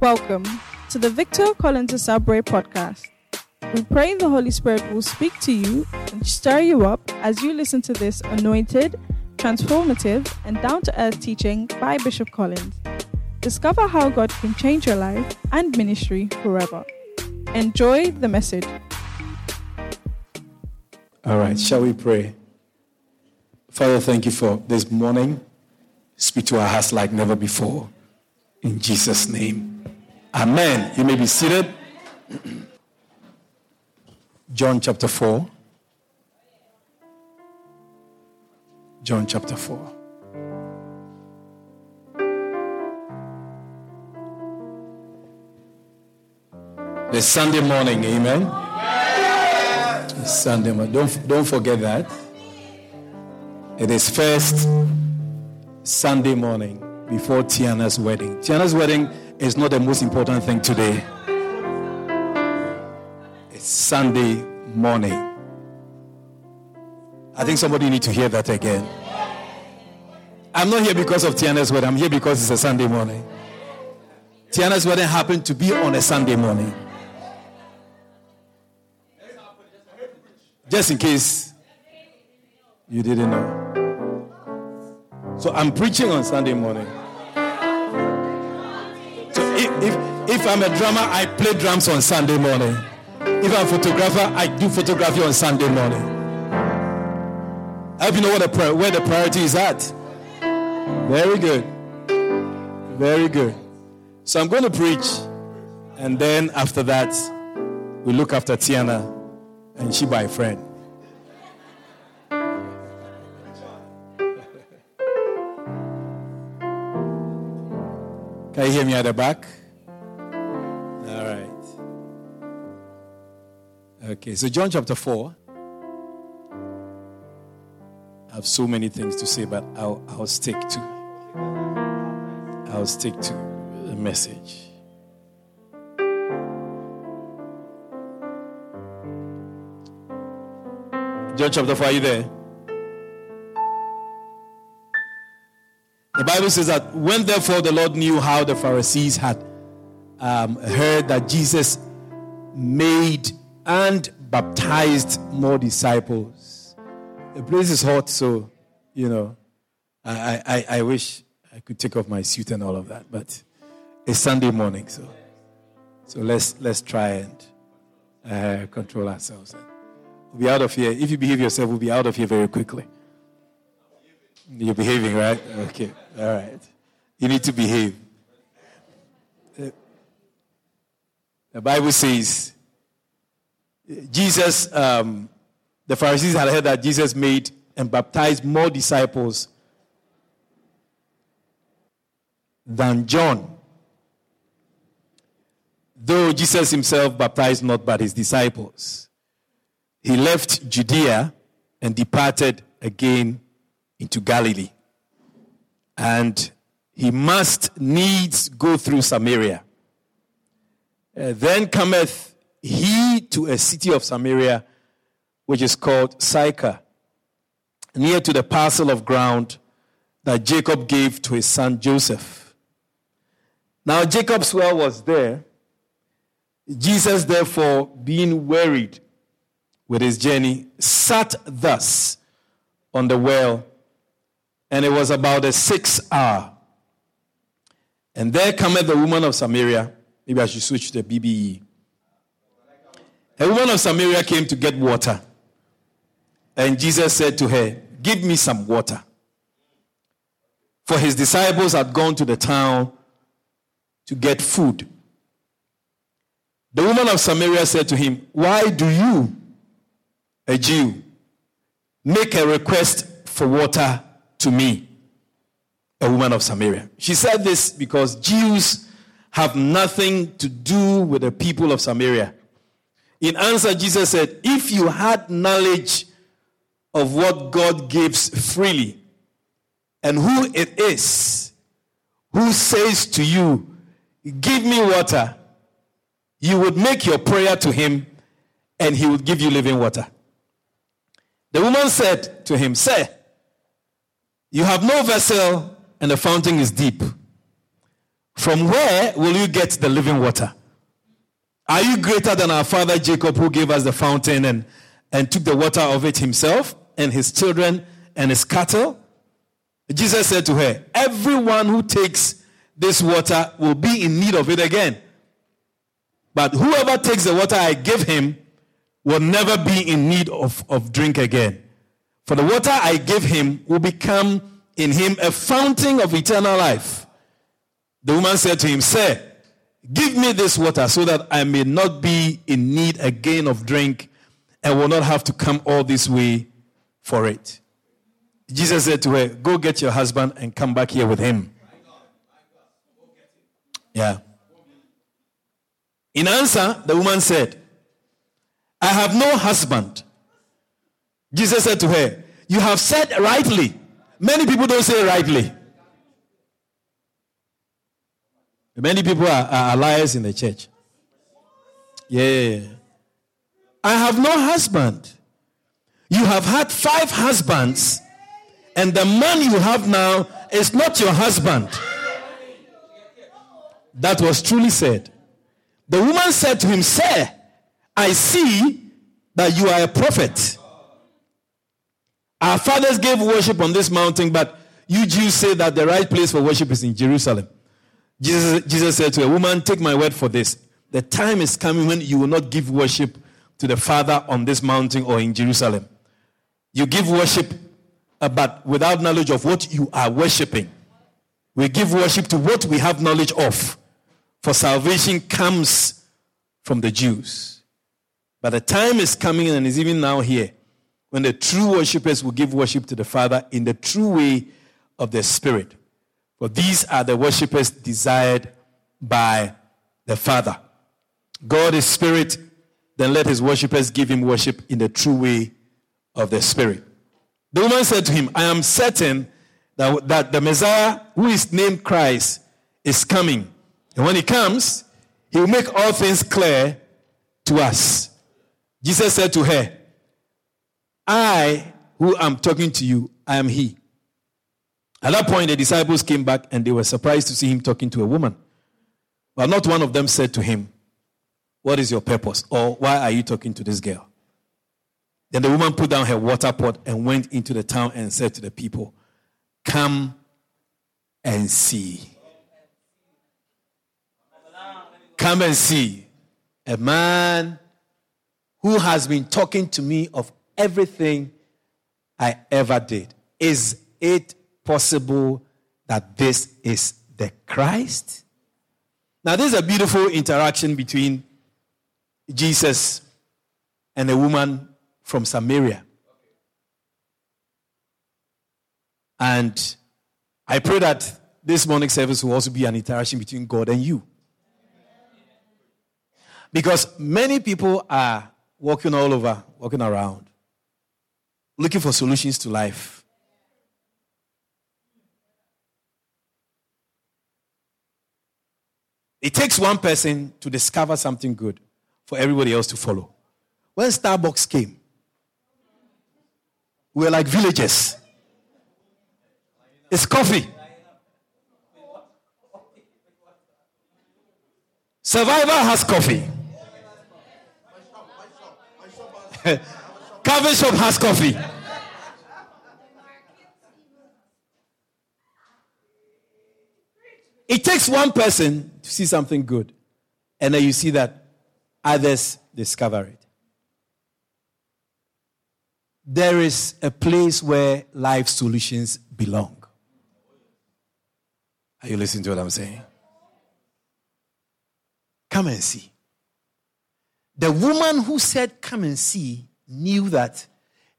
Welcome to the Victor Collins Sabre podcast. We pray the Holy Spirit will speak to you and stir you up as you listen to this anointed, transformative, and down to earth teaching by Bishop Collins. Discover how God can change your life and ministry forever. Enjoy the message. All right, shall we pray? Father, thank you for this morning. Speak to our hearts like never before. In Jesus' name. Amen. You may be seated. John chapter 4. John chapter 4. The Sunday morning, amen. amen. Sunday morning. Don't, don't forget that. It is first Sunday morning before Tiana's wedding. Tiana's wedding is not the most important thing today. It's Sunday morning. I think somebody need to hear that again. I'm not here because of Tiana's wedding. I'm here because it's a Sunday morning. Tiana's wedding happened to be on a Sunday morning. Just in case you didn't know. So I'm preaching on Sunday morning. If, if, if I'm a drummer, I play drums on Sunday morning. If I'm a photographer, I do photography on Sunday morning. I hope you know what the, where the priority is at. Very good. Very good. So I'm going to preach, and then after that, we look after Tiana and she by friend. Can you hear me at the back? All right. Okay, so John chapter 4. I have so many things to say, but I'll, I'll stick to I'll stick to the message. John chapter 4, are you there? The Bible says that when therefore the Lord knew how the Pharisees had um, heard that Jesus made and baptized more disciples. The place is hot, so you know, I, I, I wish I could take off my suit and all of that, but it's Sunday morning, so so let's let's try and uh, control ourselves. We'll be out of here. If you behave yourself, we'll be out of here very quickly. You're behaving, right? Okay. All right. You need to behave. The Bible says Jesus, um, the Pharisees had heard that Jesus made and baptized more disciples than John. Though Jesus himself baptized not but his disciples, he left Judea and departed again into Galilee. And he must needs go through Samaria. Uh, then cometh he to a city of Samaria, which is called Sychar, near to the parcel of ground that Jacob gave to his son Joseph. Now Jacob's well was there. Jesus, therefore, being wearied with his journey, sat thus on the well and it was about the sixth hour. And there cometh the woman of Samaria. Maybe I should switch to the BBE. A woman of Samaria came to get water. And Jesus said to her, Give me some water. For his disciples had gone to the town to get food. The woman of Samaria said to him, Why do you, a Jew, make a request for water to me, a woman of Samaria. She said this because Jews have nothing to do with the people of Samaria. In answer, Jesus said, If you had knowledge of what God gives freely and who it is who says to you, Give me water, you would make your prayer to him and he would give you living water. The woman said to him, Sir, you have no vessel, and the fountain is deep. From where will you get the living water? Are you greater than our father Jacob, who gave us the fountain and, and took the water of it himself, and his children and his cattle? Jesus said to her, Everyone who takes this water will be in need of it again. But whoever takes the water I give him will never be in need of, of drink again. For the water I give him will become in him a fountain of eternal life. The woman said to him, Sir, give me this water so that I may not be in need again of drink and will not have to come all this way for it. Jesus said to her, Go get your husband and come back here with him. Yeah. In answer, the woman said, I have no husband. Jesus said to her, You have said rightly. Many people don't say rightly. Many people are, are liars in the church. Yeah. I have no husband. You have had five husbands, and the man you have now is not your husband. That was truly said. The woman said to him, Sir, I see that you are a prophet. Our fathers gave worship on this mountain, but you Jews say that the right place for worship is in Jerusalem. Jesus, Jesus said to a woman, Take my word for this. The time is coming when you will not give worship to the Father on this mountain or in Jerusalem. You give worship, uh, but without knowledge of what you are worshiping. We give worship to what we have knowledge of. For salvation comes from the Jews. But the time is coming and is even now here when the true worshippers will give worship to the Father in the true way of the Spirit. For these are the worshippers desired by the Father. God is Spirit, then let his worshippers give him worship in the true way of the Spirit. The woman said to him, I am certain that, that the Messiah, who is named Christ, is coming. And when he comes, he will make all things clear to us. Jesus said to her, I, who am talking to you, I am he. At that point, the disciples came back and they were surprised to see him talking to a woman. But not one of them said to him, What is your purpose? Or why are you talking to this girl? Then the woman put down her water pot and went into the town and said to the people, Come and see. Come and see a man who has been talking to me of everything I ever did. Is it possible that this is the Christ? Now, this is a beautiful interaction between Jesus and a woman from Samaria. And I pray that this morning service will also be an interaction between God and you. Because many people are walking all over, walking around, looking for solutions to life. It takes one person to discover something good for everybody else to follow. When Starbucks came, we were like villagers. It's coffee. Survivor has coffee. Coffee shop has coffee. It takes one person to see something good, and then you see that others discover it. There is a place where life solutions belong. Are you listening to what I'm saying? Come and see. The woman who said, Come and see, knew that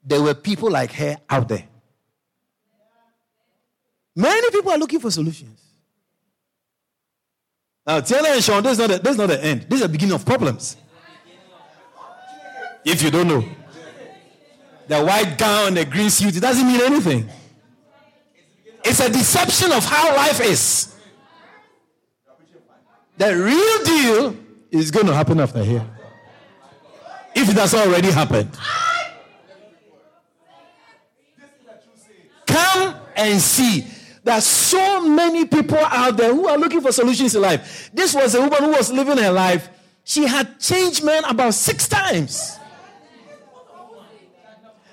there were people like her out there. Many people are looking for solutions. Now, Taylor and Sean, this is, not the, this is not the end. This is the beginning of problems. If you don't know. The white gown, the green suit, it doesn't mean anything. It's a deception of how life is. The real deal is going to happen after here if it has already happened. Come and see. there are so many people out there who are looking for solutions in life. This was a woman who was living her life. She had changed men about six times.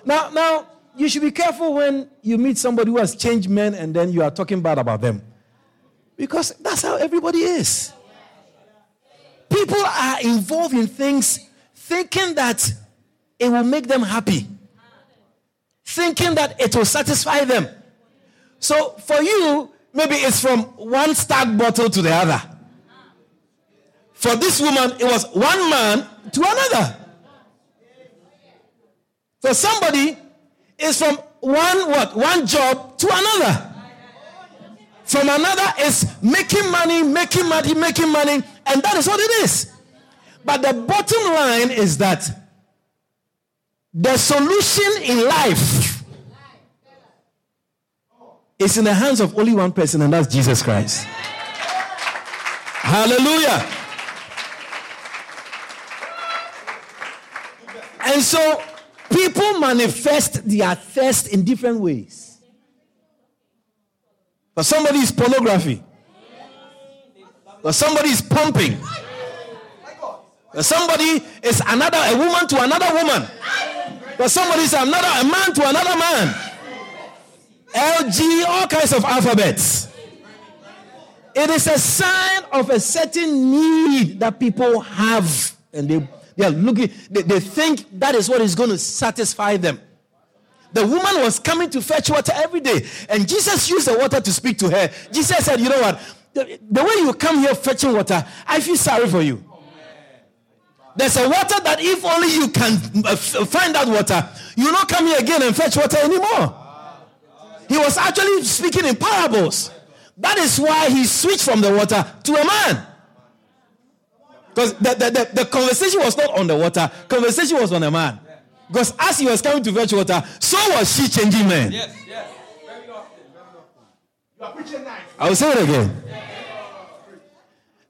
Now, now you should be careful when you meet somebody who has changed men and then you are talking bad about them. Because that's how everybody is. People are involved in things thinking that it will make them happy, thinking that it will satisfy them. So for you, maybe it's from one Stag bottle to the other. For this woman, it was one man to another. For somebody, it's from one what? One job to another. From another is making money, making money, making money, and that is what it is. But the bottom line is that the solution in life is in the hands of only one person, and that's Jesus Christ. Hallelujah. And so people manifest their thirst in different ways. For somebody is pornography. For somebody is pumping. Somebody is another a woman to another woman. But somebody is another a man to another man. LG, all kinds of alphabets. It is a sign of a certain need that people have. And they, they are looking, they, they think that is what is going to satisfy them. The woman was coming to fetch water every day, and Jesus used the water to speak to her. Jesus said, You know what? The, the way you come here fetching water, I feel sorry for you. There's a water that if only you can uh, find that water, you not come here again and fetch water anymore. He was actually speaking in parables. That is why he switched from the water to a man. Because the, the, the, the, conversation was not on the water, conversation was on a man. Because as he was coming to fetch water, so was she changing men. Yes, yes. Very often. You are preaching nice. I will say it again.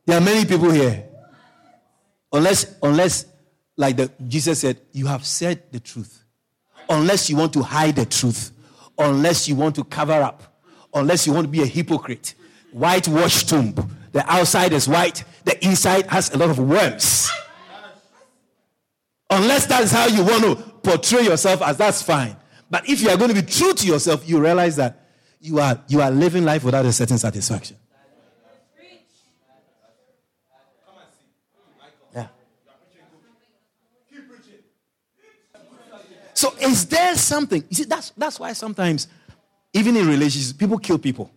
There are many people here. Unless, unless, like the, Jesus said, you have said the truth. Unless you want to hide the truth unless you want to cover up, unless you want to be a hypocrite. Whitewashed tomb. The outside is white, the inside has a lot of worms. Unless that's how you want to portray yourself as that's fine. But if you are going to be true to yourself, you realize that you are you are living life without a certain satisfaction. So is there something? You see, that's that's why sometimes, even in relationships, people kill people.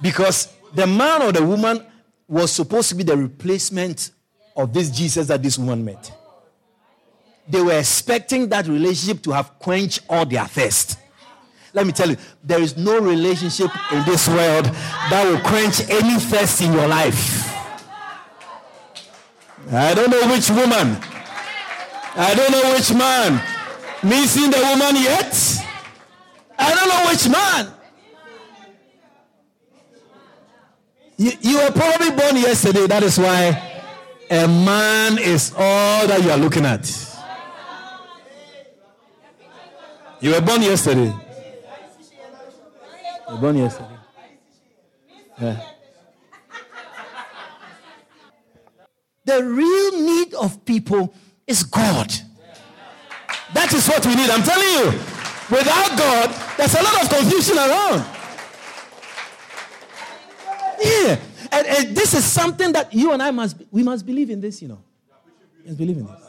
Because the man or the woman was supposed to be the replacement of this Jesus that this woman met. They were expecting that relationship to have quenched all their thirst. Let me tell you, there is no relationship in this world that will quench any thirst in your life. I don't know which woman I don't know which man. Missing the woman yet? I don't know which man. You, you were probably born yesterday. That is why a man is all that you are looking at. You were born yesterday. You were born yesterday. Yeah. The real need of people is God. That is what we need. I'm telling you. Without God, there's a lot of confusion around. Yeah. And, and, this is something that you and I must, we must believe in this, you know. Let's believe in this.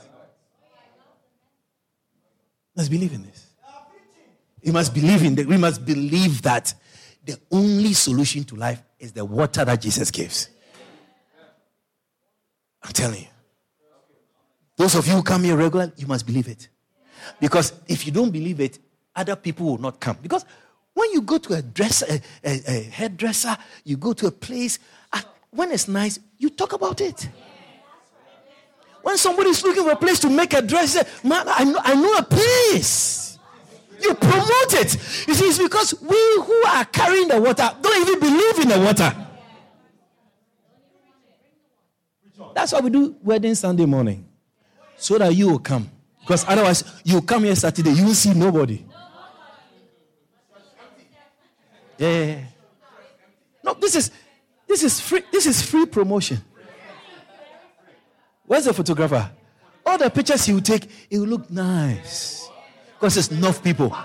Let's believe in this. We must believe in that. We must believe that the only solution to life is the water that Jesus gives. I'm telling you. Those of you who come here regularly, you must believe it. Because if you don't believe it, other people will not come. Because when you go to a dresser, a, a, a hairdresser, you go to a place, uh, when it's nice, you talk about it. When somebody is looking for a place to make a dress, man, I know, I know a place. You promote it. You see, it's because we who are carrying the water don't even believe in the water. That's why we do wedding Sunday morning so that you will come. Because otherwise, you come here Saturday, you will see nobody. Yeah. No, this is this is free. This is free promotion. Where's the photographer? All the pictures he will take, it will look nice. Because it's enough people.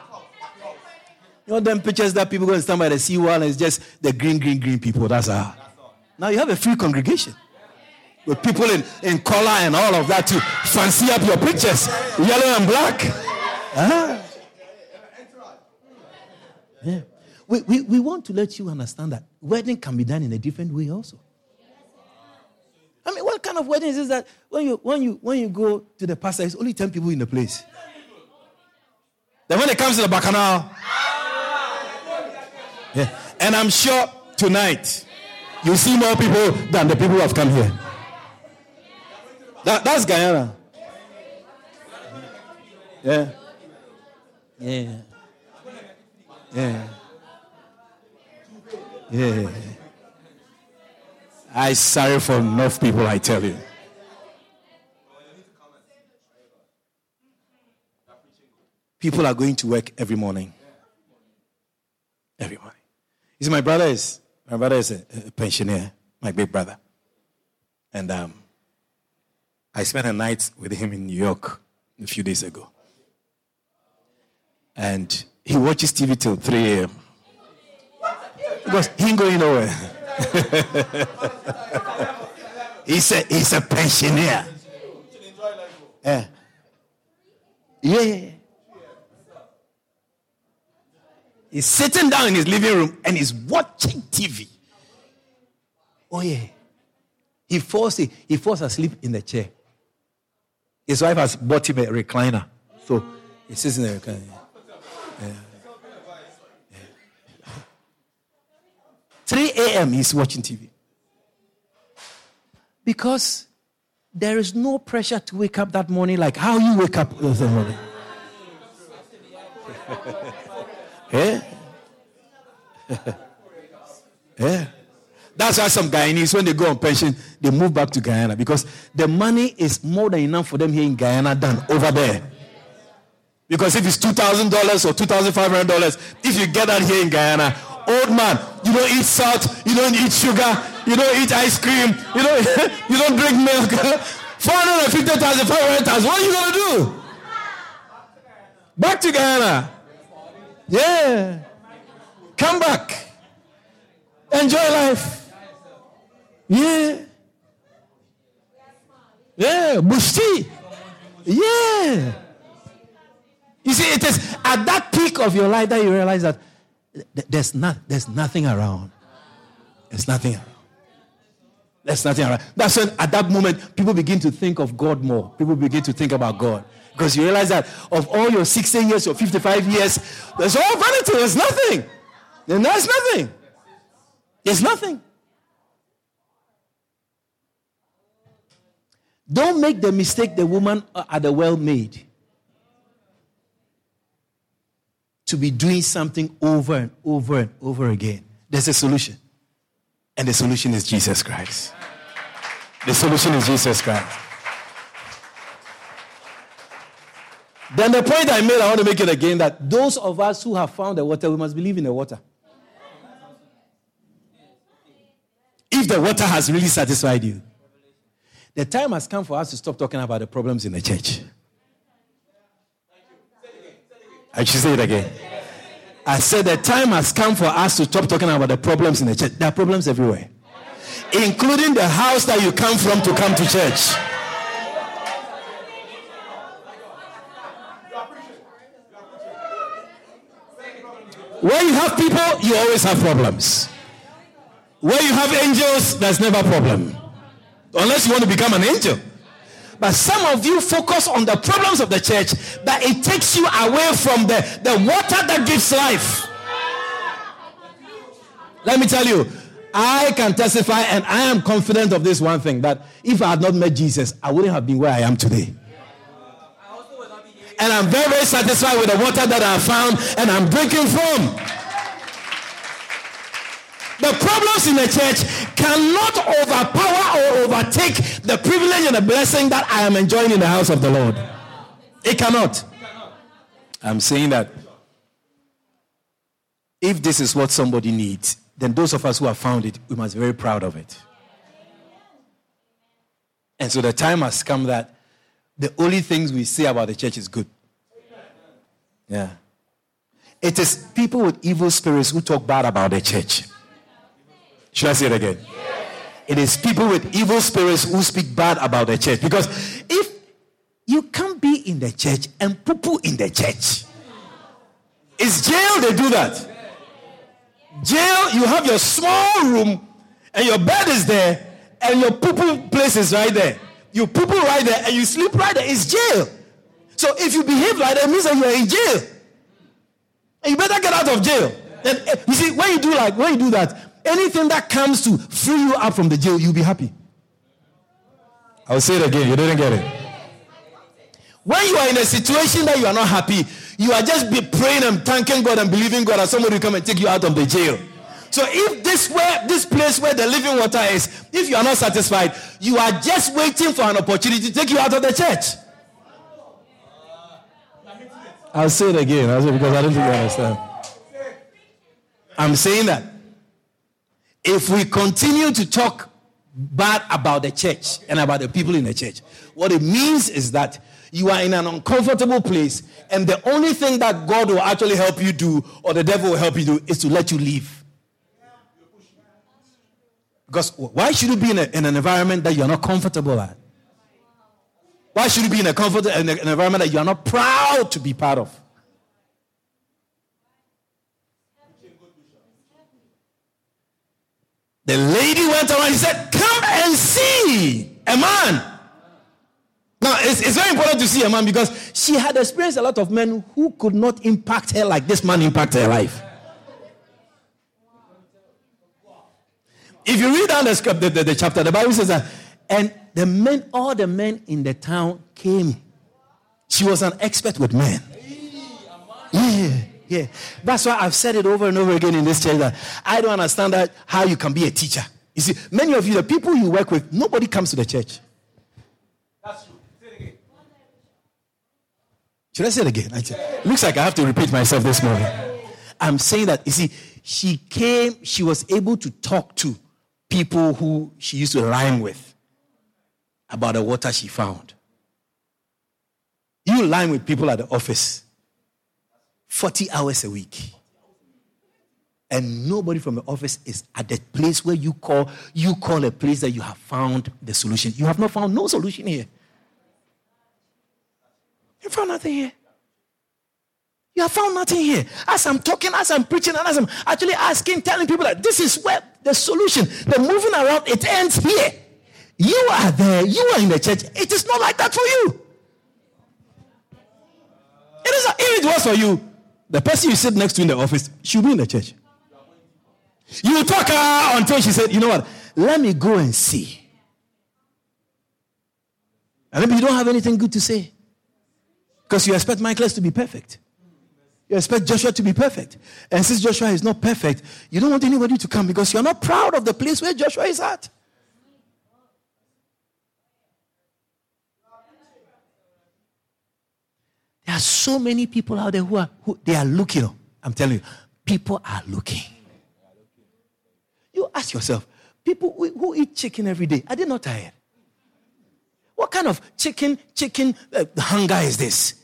You know them pictures that people go and stand by the seawall and it's just the green, green, green people. That's all. Now you have a free congregation. With people in, in color and all of that to fancy up your pictures. Yellow and black. Huh? Yeah. We, we, we want to let you understand that wedding can be done in a different way also. I mean, what kind of wedding is that when you when you when you go to the pastor, it's only 10 people in the place. Then when it comes to the bacchanal, yeah. And I'm sure tonight you see more people than the people who have come here. That, that's Guyana. Yeah. Yeah. Yeah. Yeah. I sorry for enough people, I tell you. People are going to work every morning. Every morning. You see, my brother is my brother is a, a pensioner, my big brother. And um, I spent a night with him in New York a few days ago. And he watches TV till 3 a.m. Because he ain't going nowhere. he's, a, he's a pensioner. Eh. Yeah. Yeah. He's sitting down in his living room and he's watching TV. Oh, yeah. He falls, he falls asleep in the chair. His wife has bought him a recliner. So he sits in the recliner. Yeah. 3 a.m. he's watching TV. Because there is no pressure to wake up that morning like how you wake up in the morning. yeah? yeah. That's why some Guyanese, when they go on pension, they move back to Guyana because the money is more than enough for them here in Guyana than over there. Because if it's $2,000 or $2,500, if you get that here in Guyana, old man, you don't eat salt, you don't eat sugar, you don't eat ice cream, you don't, you don't drink milk. 450,000, 500,000, what are you going to do? Back to Guyana. Yeah. Come back. Enjoy life. Yeah. Yeah. Bushti. Yeah. You see, it is at that peak of your life that you realize that there's, not, there's nothing around. There's nothing around. There's nothing around. That's when, at that moment, people begin to think of God more. People begin to think about God. Because you realize that of all your 60 years or 55 years, there's all vanity. There's nothing. There's nothing. There's nothing. Don't make the mistake the woman uh, at the well made. to be doing something over and over and over again. There's a solution. And the solution is Jesus Christ. The solution is Jesus Christ. Then the point I made, I want to make it again that those of us who have found the water, we must believe in the water. If the water has really satisfied you, the time has come for us to stop talking about the problems in the church. I should say it again. I said the time has come for us to stop talking about the problems in the church. There are problems everywhere, including the house that you come from to come to church. Where you have people, you always have problems. Where you have angels, there's never a problem. Unless you want to become an angel. But some of you focus on the problems of the church that it takes you away from the, the water that gives life. Let me tell you, I can testify and I am confident of this one thing that if I had not met Jesus, I wouldn't have been where I am today. And I'm very, very satisfied with the water that I found and I'm drinking from. Problems in the church cannot overpower or overtake the privilege and the blessing that I am enjoying in the house of the Lord. It cannot. I'm saying that if this is what somebody needs, then those of us who have found it, we must be very proud of it. And so the time has come that the only things we say about the church is good. Yeah. It is people with evil spirits who talk bad about the church. Should I say it again? It is people with evil spirits who speak bad about the church. Because if you can't be in the church and poo poo in the church, it's jail they do that. Jail, you have your small room and your bed is there and your poo poo place is right there. You poo poo right there and you sleep right there. It's jail. So if you behave like that, it means that you are in jail. And you better get out of jail. And eh, you see, when you do like when you do that, anything that comes to free you up from the jail, you'll be happy. I'll say it again. You didn't get it. When you are in a situation that you are not happy, you are just be praying and thanking God and believing God that somebody will come and take you out of the jail. So if this where this place where the living water is, if you are not satisfied, you are just waiting for an opportunity to take you out of the church. I'll say it again. I'll say it because I don't think you understand. I'm saying that if we continue to talk bad about the church and about the people in the church, what it means is that you are in an uncomfortable place, and the only thing that God will actually help you do, or the devil will help you do, is to let you leave. Because why should you be in, a, in an environment that you are not comfortable at? Why should you be in a comfort in an environment that you are not proud to be part of? The lady went around and said, Come and see a man. Now, it's, it's very important to see a man because she had experienced a lot of men who could not impact her like this man impacted her life. If you read down the, script, the, the, the chapter, the Bible says that, and the men, all the men in the town came. She was an expert with men. Yeah. Yeah. That's why I've said it over and over again in this church that I don't understand that how you can be a teacher. You see, many of you, the people you work with, nobody comes to the church. That's true. Say it again. Should I say it again? It looks like I have to repeat myself this morning. I'm saying that, you see, she came, she was able to talk to people who she used to rhyme with about the water she found. You line with people at the office 40 hours a week. And nobody from the office is at the place where you call you call a place that you have found the solution. You have not found no solution here. You found nothing here. You have found nothing here. As I'm talking, as I'm preaching, and as I'm actually asking, telling people that this is where the solution, the moving around, it ends here. You are there, you are in the church. It is not like that for you. It is, if it was for you, the person you sit next to in the office should be in the church. You talk her until she said, you know what? Let me go and see. And maybe you don't have anything good to say. Because you expect Michael to be perfect. You expect Joshua to be perfect. And since Joshua is not perfect, you don't want anybody to come because you're not proud of the place where Joshua is at. There are so many people out there who are who they are looking. I'm telling you, people are looking. You ask yourself, people who eat chicken every day, are they not tired? What kind of chicken chicken uh, hunger is this?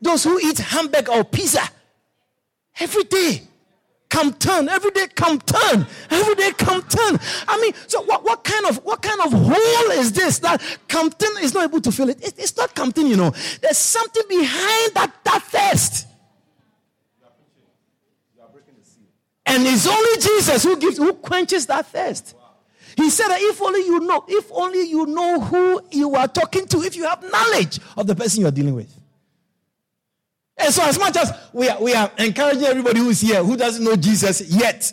Those who eat hamburger or pizza every day come turn. Every day come turn. Every day come turn. I mean, so what, what kind of what kind of hole is this that Compton is not able to fill it? it it's not Compton, you know. There's something behind that, that thirst. And it's only Jesus who gives who quenches that thirst. He said that if only you know, if only you know who you are talking to, if you have knowledge of the person you are dealing with. And so, as much as we are, we are encouraging everybody who's here who doesn't know Jesus yet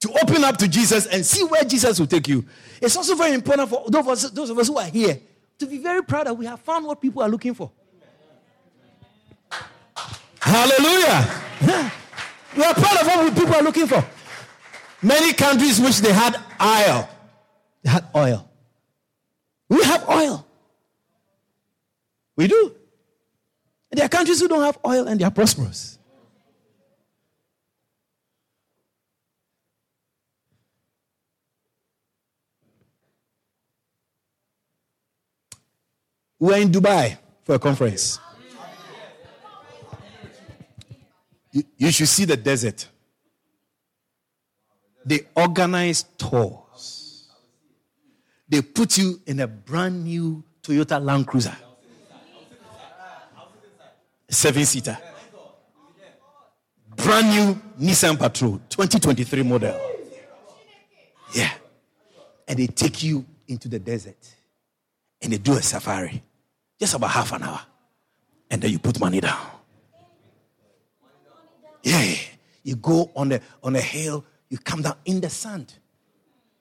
to open up to Jesus and see where Jesus will take you, it's also very important for those of us, those of us who are here to be very proud that we have found what people are looking for. Hallelujah. We are proud of what people are looking for. Many countries wish they had oil. They had oil. We have oil. We do. There are countries who don't have oil and they are prosperous. We are in Dubai for a conference. You, you should see the desert. They organize tours. They put you in a brand new Toyota Land Cruiser seven seater, brand new Nissan Patrol, 2023 model. Yeah. And they take you into the desert and they do a safari, just about half an hour. And then you put money down. Yeah. You go on a, on a hill, you come down in the sand.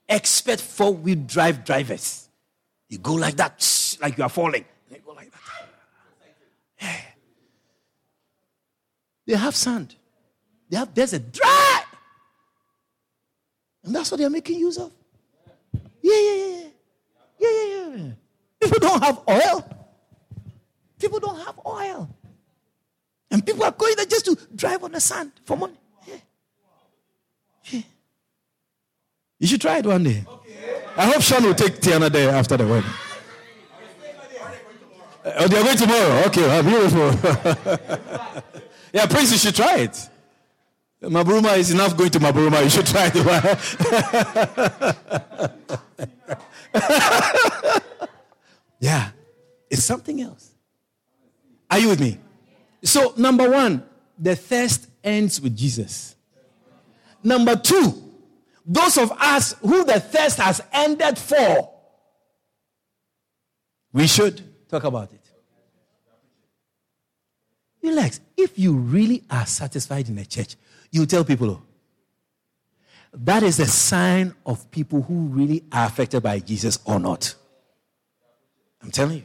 Expert four wheel drive drivers. You go like that, like you are falling. They go like that. Yeah. They have sand. They have desert dry. And that's what they're making use of. Yeah, yeah, yeah. Yeah, yeah, yeah. Yeah. People don't have oil. People don't have oil. And people are going there just to drive on the sand for money. Yeah. Yeah. You should try it one day. I hope Sean will take Tiana there after the wedding. Oh, they are going tomorrow. Okay, well, beautiful. yeah, Prince, you should try it. Mabaruma is enough going to Mabaruma. You should try it. yeah, it's something else. Are you with me? So, number one, the thirst ends with Jesus. Number two, those of us who the thirst has ended for, we should talk about it. Relax. If you really are satisfied in a church, you tell people, oh, that is a sign of people who really are affected by Jesus or not. I'm telling you.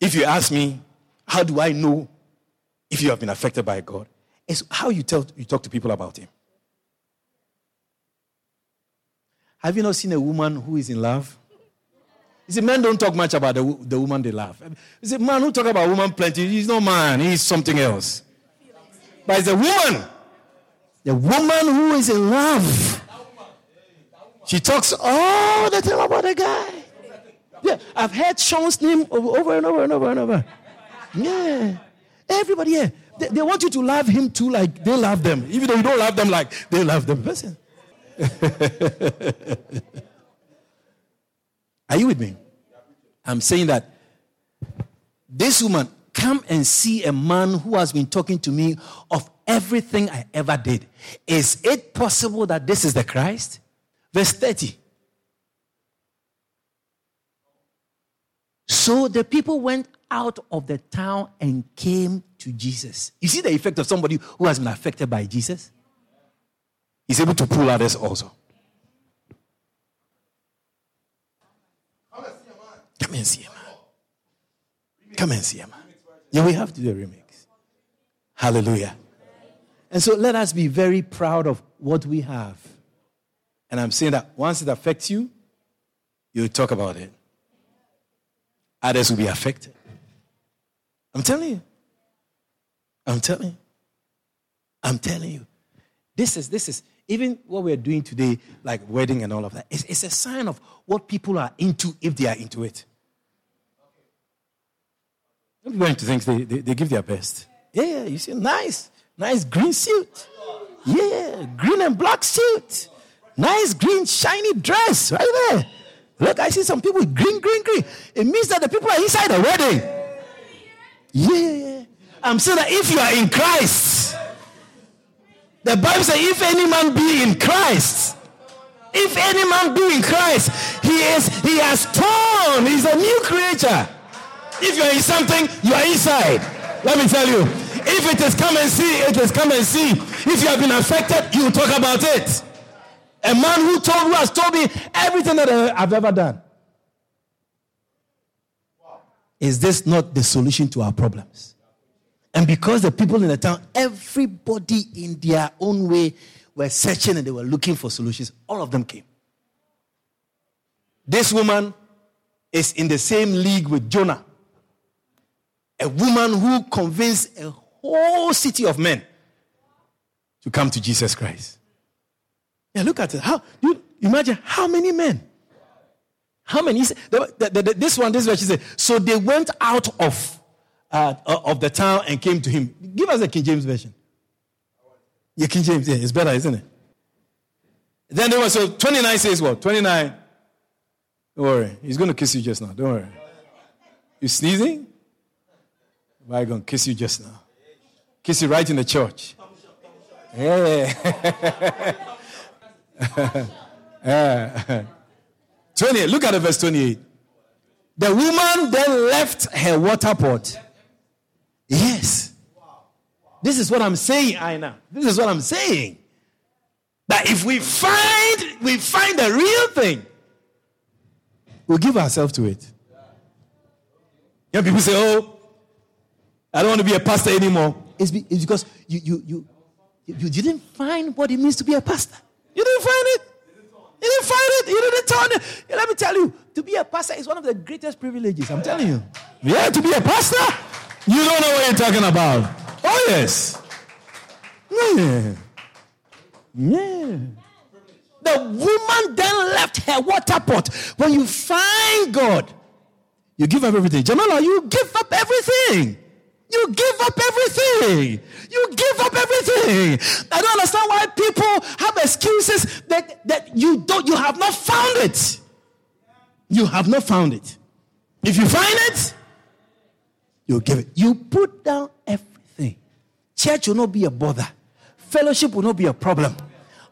If you ask me, how do I know if you have been affected by God? It's how you tell you talk to people about him. Have you not seen a woman who is in love? You see, men don't talk much about the, the woman they love. You see, man who talk about woman plenty, he's no man, he's something else. But it's a woman. The woman who is in love. She talks all the time about a guy. Yeah, I've heard Sean's name over and over and over and over. Yeah. Everybody, yeah. They, they want you to love him too, like they love them. Even though you don't love them like they love them. Listen. Are you with me? I'm saying that this woman, come and see a man who has been talking to me of everything I ever did. Is it possible that this is the Christ? Verse 30. So the people went out of the town and came to Jesus. You see the effect of somebody who has been affected by Jesus? He's able to pull others also. Come and see him. Come and see him. Yeah, we have to do a remix. Hallelujah. And so let us be very proud of what we have. And I'm saying that once it affects you, you talk about it. Others will be affected. I'm telling you. I'm telling you. I'm telling you. This is this is even what we're doing today, like wedding and all of that. It's, it's a sign of what people are into if they are into it. Are into things they, they, they give their best. Yeah, you see, nice, nice green suit. Yeah, green and black suit. Nice green shiny dress right there. Look, I see some people green, green, green. It means that the people are inside the wedding. Yeah. I'm saying that if you are in Christ, the Bible says, if any man be in Christ, if any man be in Christ, he is he has torn, he's a new creature. If you're in something, you are inside. Let me tell you. If it is come and see, it is come and see. If you have been affected, you talk about it. A man who told who has told me everything that I've ever done. Is this not the solution to our problems? And because the people in the town, everybody in their own way were searching and they were looking for solutions, all of them came. This woman is in the same league with Jonah. A woman who convinced a whole city of men to come to Jesus Christ. Yeah, look at it. How Do you imagine how many men? How many? This one, this one, she said, so they went out of, uh, of the town and came to him. Give us the King James version. Yeah, King James, yeah, it's better, isn't it? Then there was, so 29 says what? 29. Don't worry. He's going to kiss you just now. Don't worry. You sneezing? Why to kiss you just now? Kiss you right in the church. Yeah. yeah. 28. Look at the verse 28. The woman then left her water pot. Yes. This is what I'm saying, Aina. This is what I'm saying. That if we find we find the real thing, we'll give ourselves to it. Young people say, "Oh, I don't want to be a pastor anymore." It's, be, it's because you, you you you didn't find what it means to be a pastor. You didn't find it. You didn't find it. You didn't turn it. Let me tell you, to be a pastor is one of the greatest privileges. I'm telling you. Yeah, to be a pastor, you don't know what you're talking about. Oh yes. Yeah. Yeah. The woman then left her water pot. When you find God, you give up everything. Jamala, you give up everything. You give up everything. You give up everything. I don't understand why people have excuses that, that you don't you have not found it. You have not found it. If you find it, you give it. You put down everything. Church will not be a bother. Fellowship will not be a problem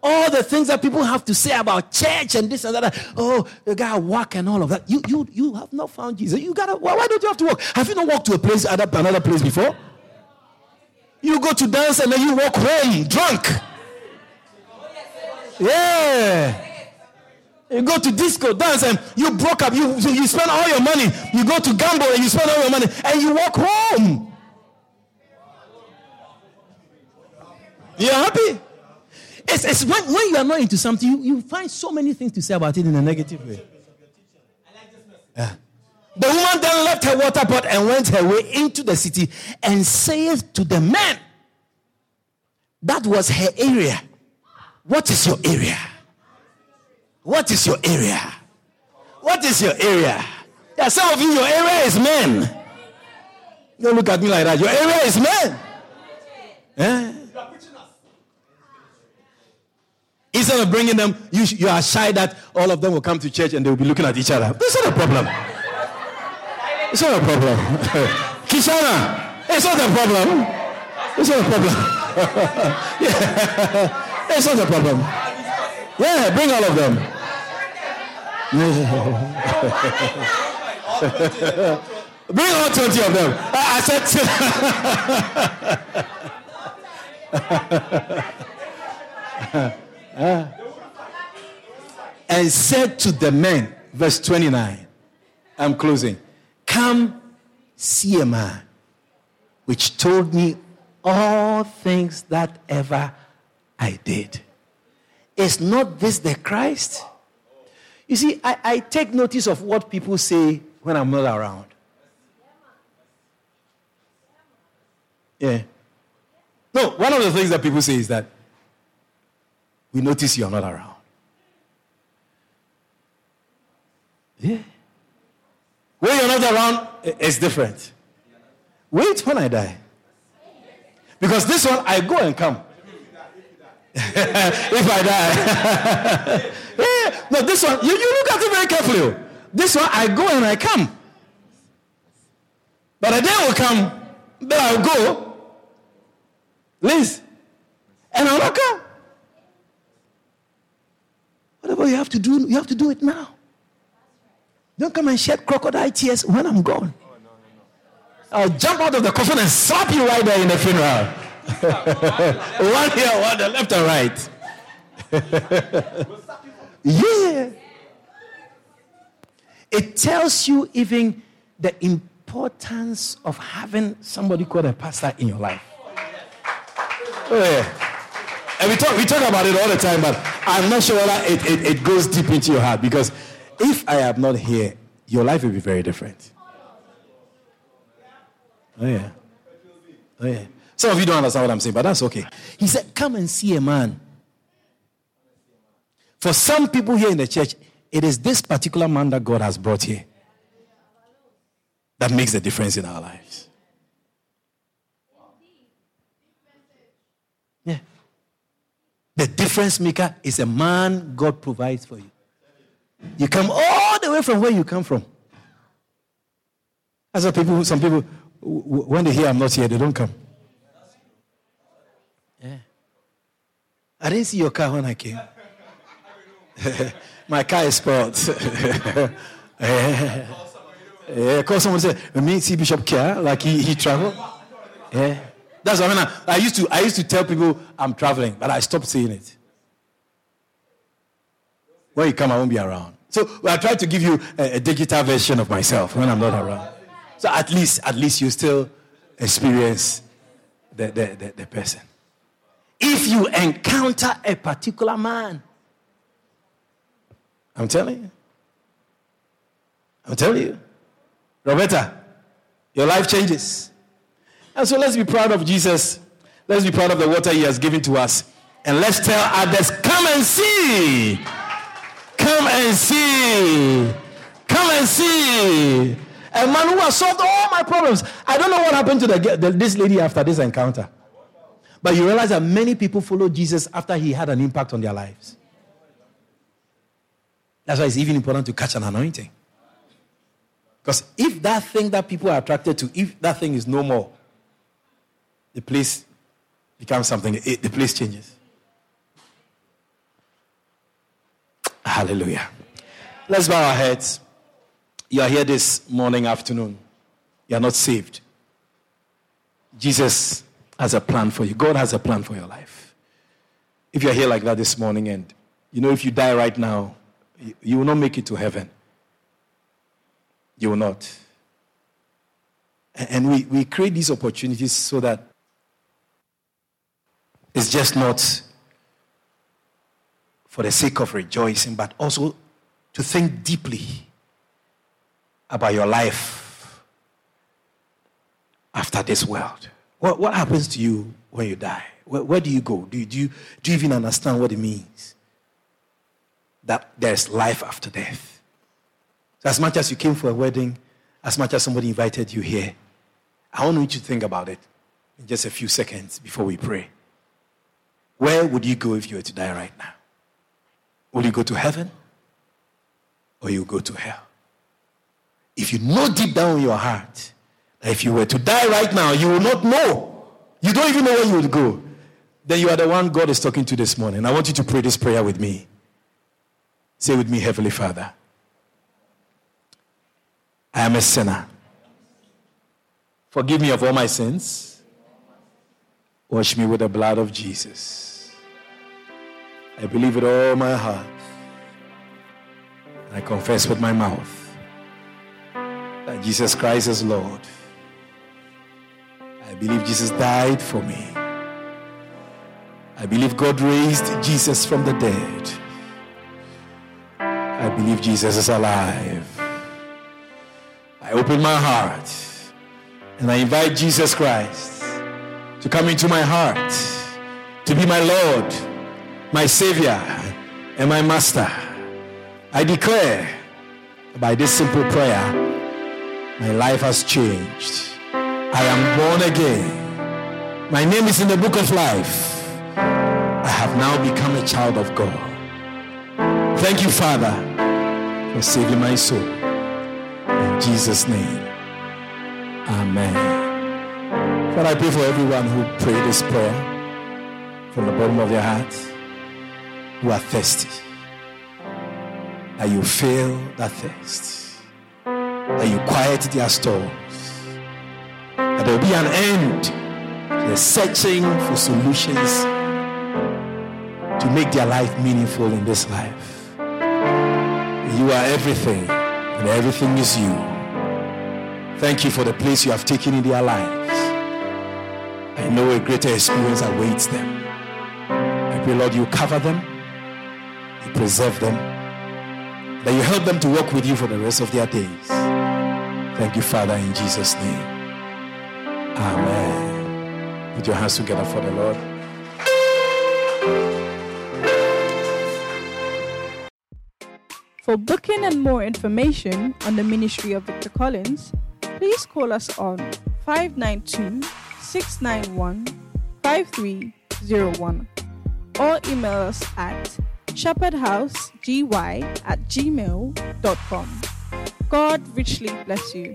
all the things that people have to say about church and this and that. Oh, you gotta walk and all of that. You you you have not found Jesus. You gotta. Why, why don't you have to walk? Have you not walked to a place, other another place before? You go to dance and then you walk home drunk. Yeah. You go to disco, dance, and you broke up. You, you spend all your money. You go to gamble and you spend all your money, and you walk home. You're happy? It's, it's when, when you are not into something, you, you find so many things to say about it in a negative way. Yeah. The woman then left her water pot and went her way into the city and saith to the man, that was her area. What is your area? What is your area? What is your area? Yeah, some of you, your area is men. Don't look at me like that. Your area is men. Yeah. Instead of bringing them, you, you are shy that all of them will come to church and they will be looking at each other. That's not a problem. It's not a problem. Kishana, it's not a problem. It's not a problem. yeah. It's not a problem. Yeah, bring all of them. bring all 20 of them. I, I said. And said to the men, verse 29, I'm closing, come see a man which told me all things that ever I did. Is not this the Christ? You see, I, I take notice of what people say when I'm not around. Yeah. No, one of the things that people say is that we notice you're not around. Yeah. When you're not around, it's different. Wait when I die. Because this one, I go and come. if I die. yeah. No, this one, you, you look at it very carefully. Oh. This one, I go and I come. But a day will come, then I'll go. Liz. And I'll not come. Whatever you have to do, you have to do it now. Don't come and shed crocodile tears when I'm gone. I'll jump out of the coffin and slap you right there in the funeral. one here, one there, left and right. yeah. It tells you even the importance of having somebody called a pastor in your life. Oh, yeah. And we talk, we talk about it all the time, but I'm not sure whether it, it, it goes deep into your heart because if I am not here, your life will be very different. Oh, yeah. Oh, yeah. Some of you don't understand what I'm saying, but that's okay. He said, Come and see a man. For some people here in the church, it is this particular man that God has brought here that makes the difference in our lives. Yeah. The difference maker is a man God provides for you. You come all the way from where you come from. That's why people, some people, when they hear I'm not here, they don't come. Yeah. I didn't see your car when I came. My car is spoiled. yeah. Yeah, call someone say, me see Bishop care like he, he travel. Yeah. That's what I mean. I used to I used to tell people I'm traveling, but I stopped saying it. When you come, I won't be around. So I try to give you a, a digital version of myself when I'm not around. So at least, at least you still experience the, the, the, the person. If you encounter a particular man, I'm telling you. I'm telling you. Roberta, your life changes. And so let's be proud of Jesus. Let's be proud of the water he has given to us. And let's tell others, come and see. Come and see. Come and see. A man who has solved all my problems. I don't know what happened to the, the, this lady after this encounter. But you realize that many people followed Jesus after he had an impact on their lives. That's why it's even important to catch an anointing. Because if that thing that people are attracted to, if that thing is no more, the place becomes something, it, the place changes. Hallelujah. Let's bow our heads. You are here this morning, afternoon. You are not saved. Jesus has a plan for you. God has a plan for your life. If you're here like that this morning and you know if you die right now, you will not make it to heaven. You will not. And we, we create these opportunities so that it's just not for the sake of rejoicing, but also to think deeply about your life after this world. What, what happens to you when you die? Where, where do you go? Do you, do, you, do you even understand what it means? That there's life after death. So as much as you came for a wedding, as much as somebody invited you here, I want you to think about it in just a few seconds before we pray. Where would you go if you were to die right now? Would you go to heaven or you go to hell? If you know deep down in your heart that if you were to die right now, you will not know. You don't even know where you would go. Then you are the one God is talking to this morning. I want you to pray this prayer with me. Say with me, Heavenly Father. I am a sinner. Forgive me of all my sins. Wash me with the blood of Jesus. I believe with all my heart. I confess with my mouth that Jesus Christ is Lord. I believe Jesus died for me. I believe God raised Jesus from the dead. I believe Jesus is alive. I open my heart and I invite Jesus Christ to come into my heart, to be my Lord, my Savior, and my Master. I declare by this simple prayer, my life has changed. I am born again. My name is in the book of life. I have now become a child of God. Thank you, Father, for saving my soul. In Jesus' name. Amen. Father, I pray for everyone who prayed this prayer from the bottom of their heart, who are thirsty. That you fill that thirst. That you quiet their storms. That there will be an end to the searching for solutions to make their life meaningful in this life. You are everything and everything is you. Thank you for the place you have taken in their lives. I know a greater experience awaits them. I pray, Lord, you cover them, you preserve them, that you help them to walk with you for the rest of their days. Thank you, Father, in Jesus' name. Amen. Put your hands together for the Lord. For booking and more information on the ministry of Victor Collins, please call us on 592 691 5301 or email us at shepherdhousegy at gmail.com. God richly bless you.